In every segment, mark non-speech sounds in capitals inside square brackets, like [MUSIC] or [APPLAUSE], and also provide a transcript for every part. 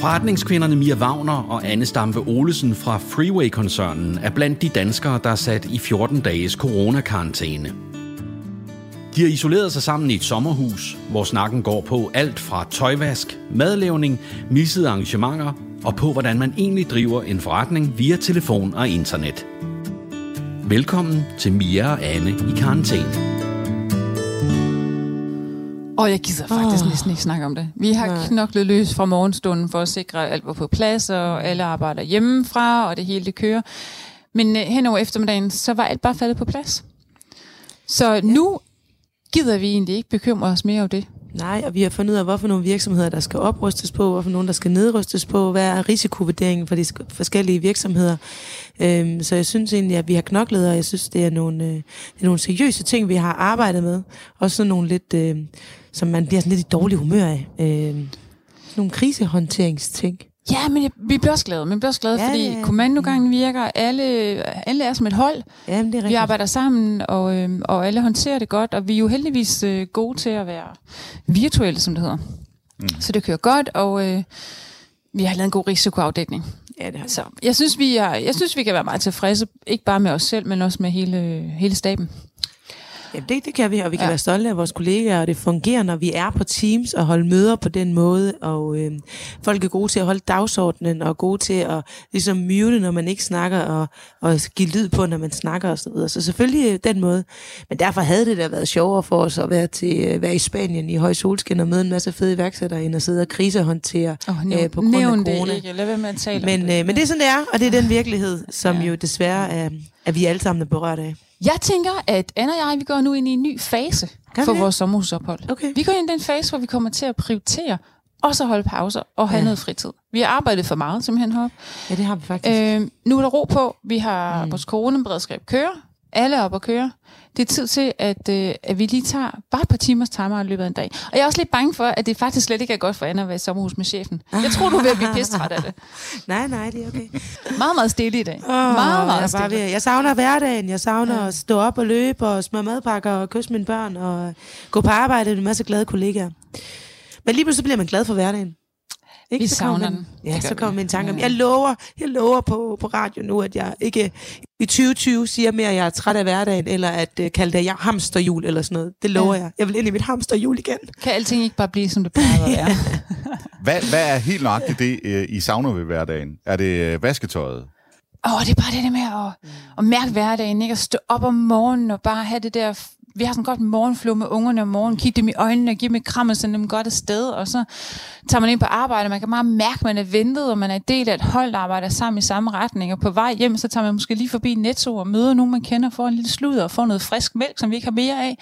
Forretningskvinderne Mia Wagner og Anne Stampe Olesen fra Freeway-koncernen er blandt de danskere, der er sat i 14 dages coronakarantæne. De har isoleret sig sammen i et sommerhus, hvor snakken går på alt fra tøjvask, madlavning, missede arrangementer og på, hvordan man egentlig driver en forretning via telefon og internet. Velkommen til Mia og Anne i karantæne. Og jeg gider faktisk oh. næsten ikke snakke om det. Vi har Nej. knoklet løs fra morgenstunden for at sikre, at alt var på plads, og alle arbejder hjemmefra, og det hele det kører. Men uh, hen over eftermiddagen, så var alt bare faldet på plads. Så ja. nu gider vi egentlig ikke bekymre os mere over det. Nej, og vi har fundet ud af, hvorfor nogle virksomheder, der skal oprustes på, hvorfor nogle, der skal nedrustes på, hvad er risikovurderingen for de forskellige virksomheder. Øhm, så jeg synes egentlig, at vi har knoklet, og jeg synes, det er nogle, øh, det er nogle seriøse ting, vi har arbejdet med. Også sådan nogle lidt, øh, som man bliver sådan lidt i dårlig humør af. Øh, nogle krisehåndteringsting. Ja, men jeg, vi bliver også glade. Men vi bliver også glade, ja, fordi ja, ja. kommandogangen virker. Alle, alle er som et hold. Ja, det er vi arbejder sammen, og, øh, og alle håndterer det godt. Og vi er jo heldigvis øh, gode til at være virtuelle, som det hedder. Mm. Så det kører godt, og øh, vi har lavet en god risikoafdækning. Ja, det har Så jeg synes, vi er, jeg synes, vi kan være meget tilfredse. Ikke bare med os selv, men også med hele, hele staben. Ja, det, det kan vi, og vi kan ja. være stolte af vores kollegaer, og det fungerer, når vi er på Teams og holde møder på den måde, og øh, folk er gode til at holde dagsordenen, og gode til at ligesom mute, når man ikke snakker, og, og give lyd på, når man snakker og så videre. Så selvfølgelig øh, den måde. Men derfor havde det da været sjovere for os at være, til, øh, være i Spanien i høj solskin og møde en masse fede iværksættere ind og sidde og krisehåndtere oh, nævn, øh, på grund af corona. det ikke. Lad være med at tale men, det. Øh, men det er sådan, det er, og det er den virkelighed, som ja. jo desværre er, at vi alle sammen er berørt af. Jeg tænker, at Anna og jeg, vi går nu ind i en ny fase kan for vi? vores sommerhusophold. Okay. Vi går ind i den fase, hvor vi kommer til at prioritere og så holde pauser og have ja. noget fritid. Vi har arbejdet for meget simpelthen heroppe. Ja, det har vi faktisk. Øh, nu er der ro på. Vi har mm. vores coronaberedskab kører. Alle op og køre. Det er tid til, at, øh, at vi lige tager bare et par timers timer i løbet af en dag. Og jeg er også lidt bange for, at det faktisk slet ikke er godt for Anna at være i sommerhus med chefen. Jeg tror, du at blive pisstræt af det. [LAUGHS] nej, nej, det er okay. Meget, meget stille i dag. Oh, meget, meget jeg, stille. Ved, jeg savner hverdagen. Jeg savner ja. at stå op og løbe og smøre madpakker og kysse mine børn og gå på arbejde med en masse glade kollegaer. Men lige pludselig bliver man glad for hverdagen. Ikke? Vi så savner den. Ja, så kommer min tanke om, jeg lover, jeg lover på, på radio nu, at jeg ikke i 2020 siger mere, at jeg er træt af hverdagen, eller at uh, kalde det jeg hamsterjul eller sådan noget. Det lover ja. jeg. Jeg vil ind i mit hamsterjul igen. Kan alting ikke bare blive, som det plejer at være? [LAUGHS] hvad, hvad er helt nøjagtigt det, uh, I savner ved hverdagen? Er det uh, vasketøjet? Åh, oh, det er bare det der med at, at mærke hverdagen, ikke? At stå op om morgenen og bare have det der vi har sådan godt morgenflå med ungerne om morgenen, kigge dem i øjnene og give dem et kram og sende dem godt afsted, og så tager man ind på arbejde, man kan meget mærke, at man er ventet, og man er del af et hold, der arbejder sammen i samme retning, og på vej hjem, så tager man måske lige forbi Netto og møder nogen, man kender, får en lille sludder og får noget frisk mælk, som vi ikke har mere af.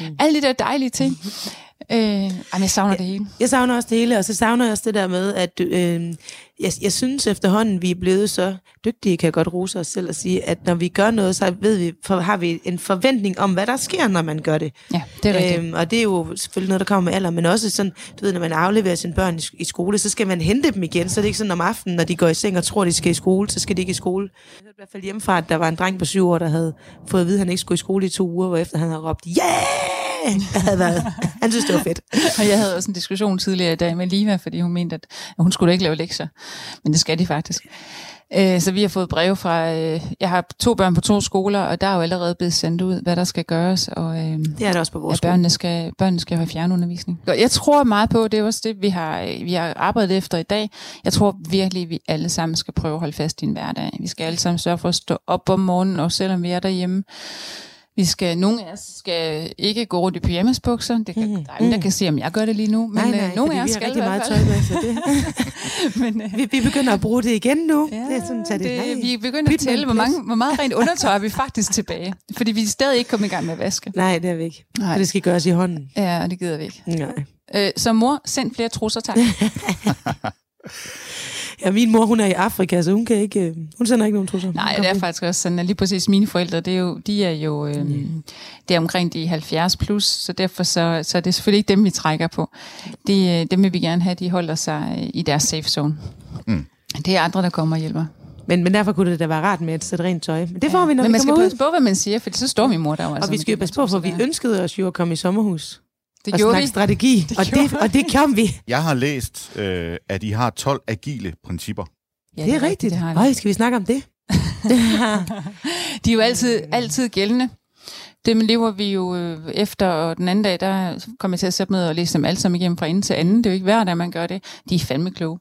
Mm. Alle de der dejlige ting. [LAUGHS] Øh, jamen, jeg savner det hele. Jeg savner også det hele, og så savner jeg også det der med, at øh, jeg, jeg synes efterhånden, vi er blevet så dygtige, kan jeg godt rose os selv og sige, at når vi gør noget, så ved vi, for, har vi en forventning om, hvad der sker, når man gør det. Ja, det er rigtigt. Øhm, og det er jo selvfølgelig noget, der kommer med alder, men også sådan, du ved, når man afleverer sine børn i, i skole, så skal man hente dem igen, så det er ikke sådan om aftenen, når de går i seng og tror, de skal i skole, så skal de ikke i skole. Jeg hørte i hvert fald hjemmefra, at der var en dreng på syv år, der havde fået at vide, at han ikke skulle i skole i to uger, hvor efter han havde råbt, yeah! [LAUGHS] havde været. Han synes, det var fedt. [LAUGHS] og jeg havde også en diskussion tidligere i dag med Liva, fordi hun mente, at hun skulle ikke lave lektier. Men det skal de faktisk. Øh, så vi har fået breve fra, øh, jeg har to børn på to skoler, og der er jo allerede blevet sendt ud, hvad der skal gøres. Og, øh, det er det også på vores ja, børnene skal, børnene skal have fjernundervisning. Jeg tror meget på, det er også det, vi har, vi har arbejdet efter i dag. Jeg tror virkelig, at vi alle sammen skal prøve at holde fast i en hverdag. Vi skal alle sammen sørge for at stå op om morgenen, og selvom vi er derhjemme, vi skal, nogle af os skal ikke gå rundt i pyjamasbukser. Det kan, mm. Der er ingen, der kan se, om jeg gør det lige nu. Men nej, nej, øh, nogle af os skal rigtig meget tøj med, så det. [LAUGHS] men, øh, vi, vi, begynder at bruge det igen nu. Ja, det er sådan, det, det, vi begynder at tælle, hvor, mange, hvor meget rent [LAUGHS] undertøj er vi faktisk tilbage. Fordi vi er stadig ikke kommet i gang med at vaske. Nej, det er vi ikke. Nej. For det skal gøres i hånden. Ja, og det gider vi ikke. Nej. Øh, så mor, send flere trusser, tak. [LAUGHS] Ja, min mor, hun er i Afrika, så hun kan ikke, øh, hun sender ikke nogen trusser. Nej, det er faktisk også sådan, at lige præcis mine forældre, det er jo, de er jo øh, mm. det er omkring de 70 plus, så derfor så, så er det selvfølgelig ikke dem, vi trækker på. De, øh, dem vil vi gerne have, de holder sig i deres safe zone. Mm. Det er andre, der kommer og hjælper. Men, men derfor kunne det da være rart med et sæt rent tøj. Men det får vi, når Men vi man skal ud. passe på, hvad man siger, for så står min mor der jo. Altså, Og vi med skal jo passe på, for vi ønskede os jo at komme i sommerhus. Det og gjorde snakke vi. strategi. Det og, gjorde det, og det kom vi. Jeg har læst, øh, at I har 12 agile principper. Ja, det er rigtigt. Det har de. Øj, skal vi snakke om det? [LAUGHS] De er jo altid, altid gældende. Dem lever vi jo øh, efter, og den anden dag, der kommer jeg til at sætte mig ned og læse dem alle sammen igennem fra ende til anden. Det er jo ikke hver dag, man gør det. De er fandme kloge.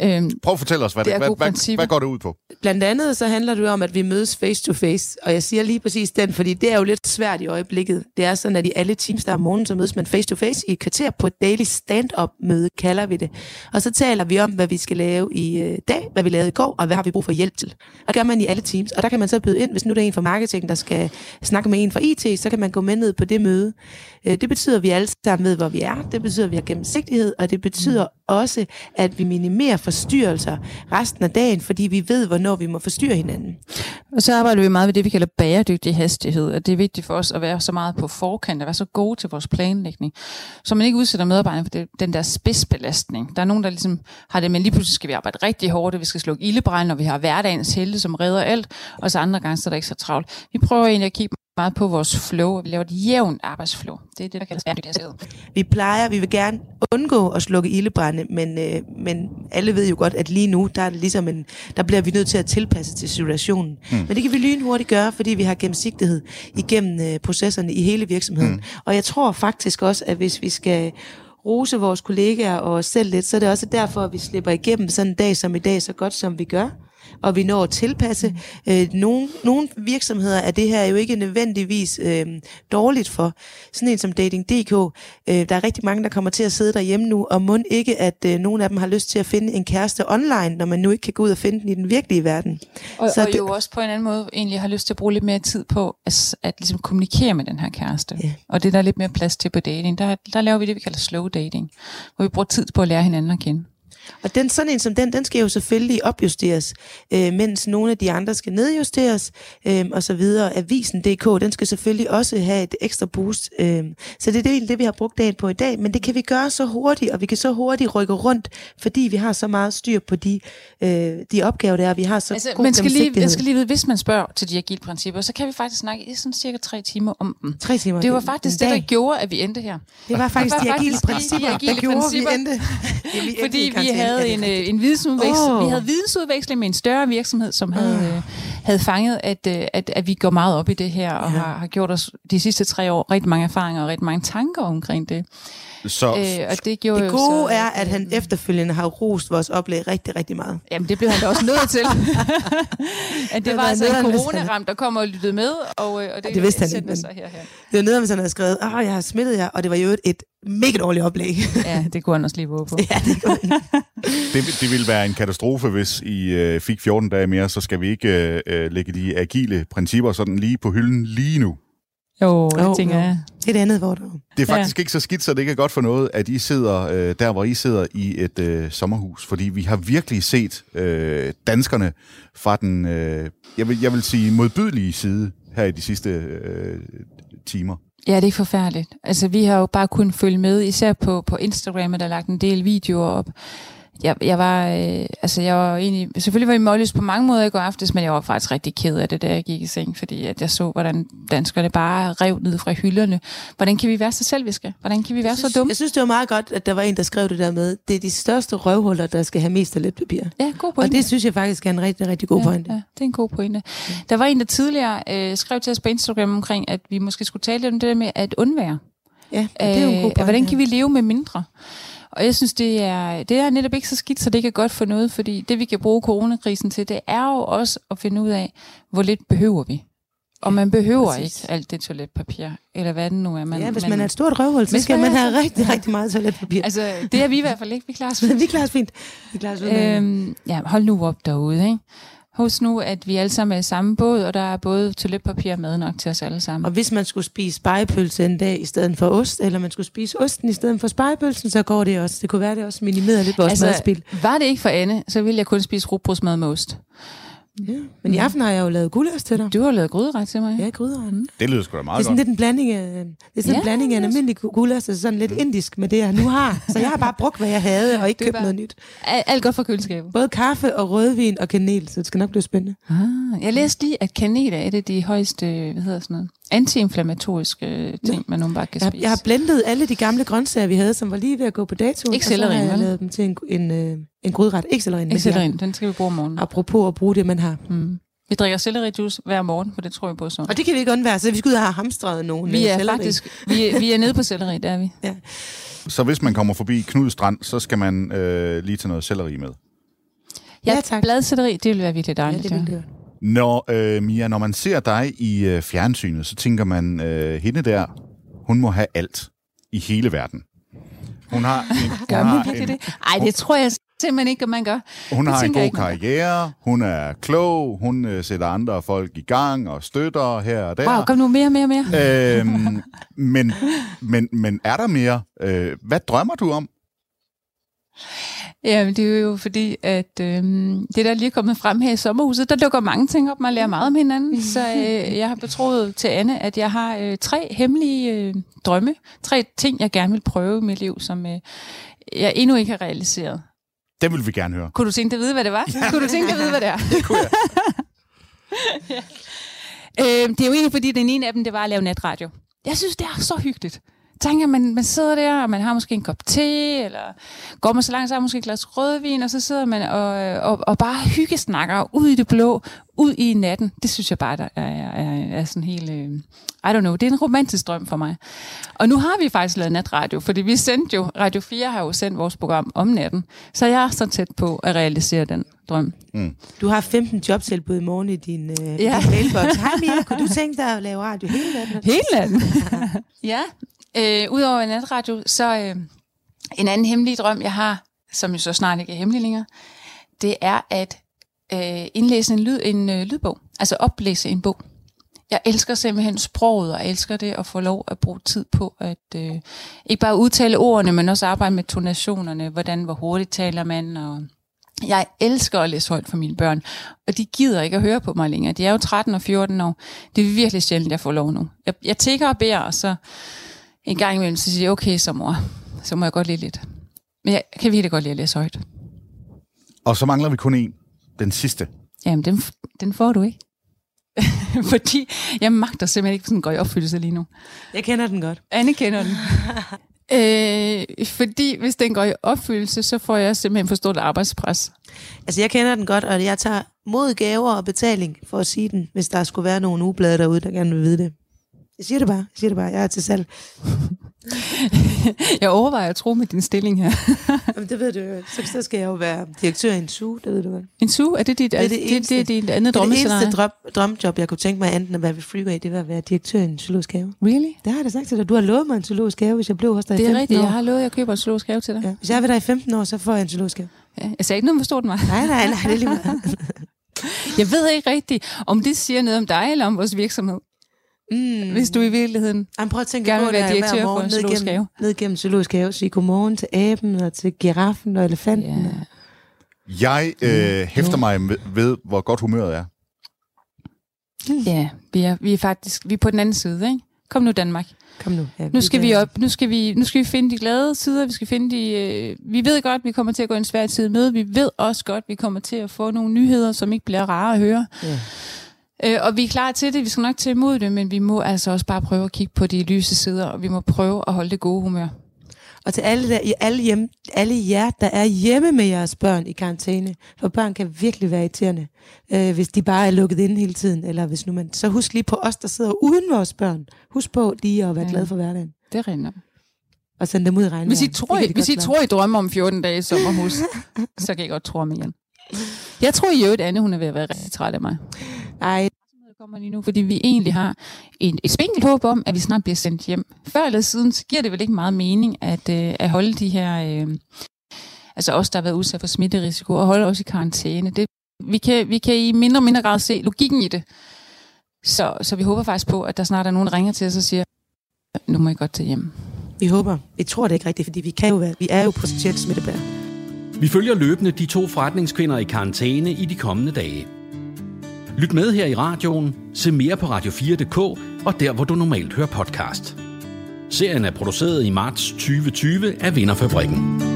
Øhm, Prøv at fortælle os, hvad, Det det, er hvad, hvad, hvad går det ud på? Blandt andet så handler det jo om, at vi mødes face to face. Og jeg siger lige præcis den, fordi det er jo lidt svært i øjeblikket. Det er sådan, at i alle teams, der er om morgenen, så mødes man face to face i et kvarter på et daily stand-up møde, kalder vi det. Og så taler vi om, hvad vi skal lave i øh, dag, hvad vi lavede i går, og hvad har vi brug for hjælp til. Og det gør man i alle teams. Og der kan man så byde ind, hvis nu der er en fra marketing, der skal snakke med en fra IT, så kan man gå med ned på det møde. Øh, Det betyder, at vi alle sammen ved, hvor vi er. Det betyder, at vi har gennemsigtighed, og det betyder også, at vi minimerer forstyrrelser resten af dagen, fordi vi ved, hvornår vi må forstyrre hinanden. Og så arbejder vi meget med det, vi kalder bæredygtig hastighed. At det er vigtigt for os at være så meget på forkant, at være så gode til vores planlægning, så man ikke udsætter medarbejderne for det, den der spidsbelastning. Der er nogen, der ligesom har det, med, lige pludselig skal vi arbejde rigtig hårdt, og vi skal slukke ildebrand, og vi har hverdagens helte, som redder alt, og så andre gange, så er der ikke så travlt. Vi prøver egentlig at kigge meget på vores flow, og vi laver et jævnt arbejdsflow. Det er det, der kaldes bæredygtig hastighed. Vi plejer, vi vil gerne undgå at slukke ildebrænde, men, øh, men alle ved jo godt, at lige nu, der, er det ligesom en, der bliver vi nødt til at tilpasse til situationen. Mm. Men det kan vi lynhurtigt gøre, fordi vi har gennemsigtighed igennem øh, processerne i hele virksomheden. Mm. Og jeg tror faktisk også, at hvis vi skal rose vores kollegaer og os selv lidt, så er det også derfor, at vi slipper igennem sådan en dag som i dag, så godt som vi gør og vi når at tilpasse. Øh, nogle, nogle virksomheder er det her jo ikke nødvendigvis øh, dårligt for. Sådan en som Dating.dk, øh, der er rigtig mange, der kommer til at sidde derhjemme nu, og må ikke, at øh, nogle af dem har lyst til at finde en kæreste online, når man nu ikke kan gå ud og finde den i den virkelige verden. Og, Så og det- jo også på en anden måde egentlig har lyst til at bruge lidt mere tid på at, at ligesom kommunikere med den her kæreste. Ja. Og det er der lidt mere plads til på dating. Der, der laver vi det, vi kalder slow dating, hvor vi bruger tid på at lære hinanden at kende. Og den, sådan en som den, den skal jo selvfølgelig opjusteres, øh, mens nogle af de andre skal nedjusteres, øh, og så videre. Avisen.dk, den skal selvfølgelig også have et ekstra boost. Øh, så det er egentlig det, vi har brugt dagen på i dag, men det kan vi gøre så hurtigt, og vi kan så hurtigt rykke rundt, fordi vi har så meget styr på de, øh, de opgaver, der er, vi har så Altså, god man skal, lige, jeg skal lige vide, hvis man spørger til de agile principper, så kan vi faktisk snakke i sådan cirka tre timer om dem. Tre timer. Det var faktisk det, der gjorde, at vi endte her. Det var faktisk Det var de agile faktisk de principper, agile der gjorde, principper. vi endte. Ja, vi endte Fordi i vi havde Ja, en, det øh, en vidensudveksling, Åh. vi havde vidensudveksling med en større virksomhed, som havde, øh, havde fanget, at, øh, at, at vi går meget op i det her, og Ja. har, har gjort os de sidste tre år rigtig mange erfaringer og rigtig mange tanker omkring det. Så, Øh, og det gjorde Det jo gode så, er, at han efterfølgende har rost vores oplæg rigtig, rigtig meget. Jamen, det blev han da også nødt til. [LAUGHS] at det var var altså en corona-ramt, der kom og lyttede med, og, øh, og det, det vidste han ikke, men- sig her, her. Det var noget, hvis han havde skrevet, at jeg har smittet jer, og det var jo et, et mega dårligt oplæg. Ja, det kunne han også lige våge på. [LAUGHS] ja, det kunne han. det, det ville være en katastrofe, hvis I øh, fik 14 dage mere, så skal vi ikke øh, øh, lægge de agile principper sådan lige på hylden lige nu. Jo, det Jo, tænker jo. jeg. Det er det andet, hvor der Det er Ja. faktisk ikke så skidt, så det ikke er godt for noget, at I sidder øh, der, hvor I sidder i et øh, sommerhus. Fordi vi har virkelig set øh, danskerne fra den, øh, jeg, vil, jeg vil sige, modbydelige side her i de sidste øh, timer. Ja, det er forfærdeligt. Altså, vi har jo bare kunnet følge med, især på, på Instagram, er der lagt en del videoer op. Jeg, jeg var, øh, altså jeg var egentlig, selvfølgelig var jeg målløs på mange måder i går aftes, men jeg var faktisk rigtig ked af det, da jeg gik i seng, fordi at jeg så, hvordan danskerne bare rev ned fra hylderne. Hvordan kan vi være så selviske? Hvordan kan vi være så dumme? Jeg synes, det var meget godt, at der var en, der skrev det der med, det er de største røvhuller, der skal have mest toiletpapir. Ja, god Og pointe. det synes jeg faktisk er en rigtig, rigtig god pointe. Ja, ja, det er en god pointe. Der var en, der tidligere øh, skrev til os på Instagram omkring, at vi måske skulle tale lidt om det der med at undvære. Ja, det er jo en god Øh, pointe. Hvordan kan vi leve med mindre? Og jeg synes, det er, det er netop ikke så skidt, så det ikke er godt for noget, fordi det, vi kan bruge coronakrisen til, det er jo også at finde ud af, hvor lidt behøver vi. Og man behøver præcis. ikke alt det toiletpapir, eller hvad det nu er. Man, Ja, hvis man er et stort røvhul, så skal man man have rigtig, rigtig meget toiletpapir. Altså, det er vi i hvert fald ikke. Vi klarer os [LAUGHS] Men vi klarer os fint. Vi klarer os fint. Øhm, ja, hold nu op derude, ikke? Husk nu, at vi alle sammen er i samme båd, og der er både toiletpapir og mad nok til os alle sammen. og hvis man skulle spise spejepølse en dag i stedet for ost, eller man skulle spise osten i stedet for spejepølsen, så går det også. Det kunne være, det også minimerede lidt vores altså, madspil. var det ikke for Anne, så ville jeg kun spise rugbrødsmad med ost. Ja. Men i aften har jeg jo lavet guldørs til dig. Du har lavet gryderet til mig. Ja, gryderet. Mm. Det lyder sgu da Det er meget sådan godt. lidt en blanding af, det er sådan Ja, en blanding af en almindelig guldørs, og sådan lidt indisk med det, jeg nu har. [LAUGHS] Så jeg har bare brugt, hvad jeg havde, og ikke Det købt bare- noget nyt. Al- Alt godt fra køleskabet. Både kaffe og rødvin og kanel, så det skal nok blive spændende. Ah, jeg læste lige, at kanel er et af de højeste, hvad hedder sådan noget, antiinflammatoriske øh, ting, man nogle bare kan Jeg, har- spise. jeg har blendet alle de gamle grøntsager, vi havde, som var lige ved at gå på dato. Ikke og så har sellerien, jeg vel? lavet dem til en, en, øh, en grydret. Ikke sellerien, men Ikke har- sellerien, den skal vi bruge om morgenen. Apropos at bruge det, man har. Mm. Vi drikker sellerijuice hver morgen, for det tror jeg på så. Og det kan vi ikke undvære, så vi skal ud og have hamstret nogle Vi øh, er selleri. faktisk, vi er, vi er nede på selleri, der er vi. [LAUGHS] Ja. Så hvis man kommer forbi Knud Strand, så skal man øh, lige tage noget selleri med. Ja, Ja, tak. Bladselleri, det vil være virkelig Ja, dejligt. det Ja, vil det Når, øh, Mia, når man ser dig i øh, fjernsynet, så tænker man, øh, hende der, hun må have alt i hele verden. Hun har [LAUGHS] en, hun Gør man virkelig det? Ej, det tror jeg simpelthen ikke, at man gør. Hun Det har en god ikke, karriere, hun er klog, hun øh, sætter andre folk i gang og støtter her og der. Wow, kom nu mere, mere, mere. øhm, [LAUGHS] men, men, men er der mere? Øh, hvad drømmer du om? Ja, det er jo fordi, at øhm, det der lige er kommet frem her i sommerhuset, der dukker mange ting op, man lærer meget om hinanden. [LAUGHS] Så øh, jeg har betroet til Anne, at jeg har øh, tre hemmelige øh, drømme, tre ting, jeg gerne vil prøve i mit liv, som øh, jeg endnu ikke har realiseret. Det vil vi gerne høre. Kunne du tænke dig at vide, hvad det var? Ja. Kunne du tænke dig at vide, hvad det er? [LAUGHS] Det kunne jeg. ja. [LAUGHS] øh, det er jo egentlig, fordi den ene af dem, det var at lave natradio. Jeg synes, det er så hyggeligt. Tænker, man, man sidder der, og man har måske en kop te, eller går man så langt, så har man måske et glas rødvin, og så sidder man og, og, og bare hyggesnakker ud i det blå, ud i natten. Det synes jeg bare, der er, er, er sådan helt... Øh, I don't know, det er en romantisk drøm for mig. Og nu har vi faktisk lavet natradio, fordi vi sendte jo, Radio 4 har jo sendt vores program om natten, så jeg er så tæt på at realisere den drøm. Du har 15 jobtilbud i morgen i din, øh, Ja. ja. din mailbox. Hej Mia, kunne du tænke dig at lave radio hele natten? Hele natten. [LAUGHS] ja. Øh, Udover natradio, så øh, en anden hemmelig drøm, jeg har, som jo så snart ikke er hemmelig længere, det er at øh, indlæse en, lyd, en øh, lydbog. Altså oplæse en bog. Jeg elsker simpelthen sproget, og elsker det at få lov at bruge tid på at øh, ikke bare udtale ordene, men også arbejde med tonationerne, hvordan, hvor hurtigt taler man, og jeg elsker at læse højt for mine børn, og de gider ikke at høre på mig længere. De er jo 13 og 14 år. Det er virkelig sjældent, jeg får lov nu. Jeg, jeg tigger og beder, og så en gang imellem, så siger jeg, okay, så mor, så må jeg godt lide lidt. Men jeg kan virkelig godt lide at læse højt. Og så mangler vi kun en. Den sidste. Jamen, den, den får du ikke. [LAUGHS] Fordi jeg magter simpelthen ikke sådan går i opfyldelse lige nu. Jeg kender den godt. Anne kender den. [LAUGHS] øh, fordi hvis den går i opfyldelse, så får jeg simpelthen for stort arbejdspres. Altså, jeg kender den godt, og jeg tager mod gaver og betaling for at sige den, hvis der skulle være nogle ugeblade derude, der gerne vil vide det. Jeg siger det bare, jeg siger det bare, jeg er til salg. [LAUGHS] Jeg overvejer at tro med din stilling her. [LAUGHS] Jamen, det ved du jo. Så, så skal jeg jo være direktør i en suge, det ved du vel. En su, er det dit, Det er det det, det, eneste- det, det er dit andet Det er det drømmescenarie? eneste drøm, drømjob, jeg kunne tænke mig, enten at være ved Freeway, det var at være direktør i en zoologisk have. Really? Det har jeg da sagt til dig. Du har lovet mig en zoologisk have, hvis jeg blev hos dig i Det er 15 rigtigt. år. Jeg har lovet, at jeg køber et zoologisk have til dig. Ja. Hvis jeg er ved dig i 15 år, så får jeg en zoologisk have. Ja. Jeg sagde ikke noget, hvor stor den var. Nej, nej, nej, det er lige. [LAUGHS] Jeg ved ikke rigtigt, om det siger noget om dig eller om vores virksomhed. Mm. Hvis du i virkeligheden... Jamen, prøv at tænke Gerne på, vil at være jeg direktør for en ned zoologisk gennem, have. ned gennem zoologisk have, sige godmorgen til aben og til giraffen og elefanten. Ja. Jeg øh, hæfter mig med- ved, hvor godt humøret er. ja, vi er, vi er faktisk vi er på den anden side, ikke? Kom nu, Danmark. Kom nu. Ja, Nu skal vi op. Nu skal vi, nu skal vi finde de glade sider. Vi skal finde de... Øh, vi ved godt, vi kommer til at gå en svær tid møde. Vi ved også godt, vi kommer til at få nogle nyheder, som ikke bliver rare at høre. Ja. Øh, og vi er klar til det. Vi skal nok tage imod det, men vi må altså også bare prøve at kigge på de lyse sider, og vi må prøve at holde det gode humør. Og til alle, der, alle, hjem, alle jer, der er hjemme med jeres børn i karantæne, for børn kan virkelig være irriterende, øh, hvis de bare er lukket inde hele tiden, eller hvis nu man, så husk lige på os, der sidder uden vores børn. Husk på lige at være Ja. glad for hverdagen, Det er rent. og sende dem ud i regnvejr. Hvis I tror, I, hvis I tror, I drømmer om 14 dage i sommerhus, så kan I godt tro om igen. Jeg tror i øvrigt, Anne, hun er ved at være rigtig træt af mig. klare. Kommer lige nu, fordi vi egentlig har et, et spinkelt håb om, at vi snart bliver sendt hjem. Før eller siden, så giver det vel ikke meget mening at, øh, at holde de her, øh, altså os, der har været udsat for smitterisiko, og holde os i karantæne. Det, vi, kan, vi kan i mindre og mindre grad se logikken i det. Så, så vi håber faktisk på, at der snart er nogen, der ringer til os og siger, nu må I godt til hjem. vi håber. Vi tror det ikke rigtigt, fordi vi, kan jo være, vi er jo potentielt smittebærer. Vi følger løbende de to forretningskvinder i karantæne i de kommende dage. Lyt med her i radioen, se mere på radio4.dk og der, hvor du normalt hører podcast. Serien er produceret i marts 2020 af Vinderfabrikken.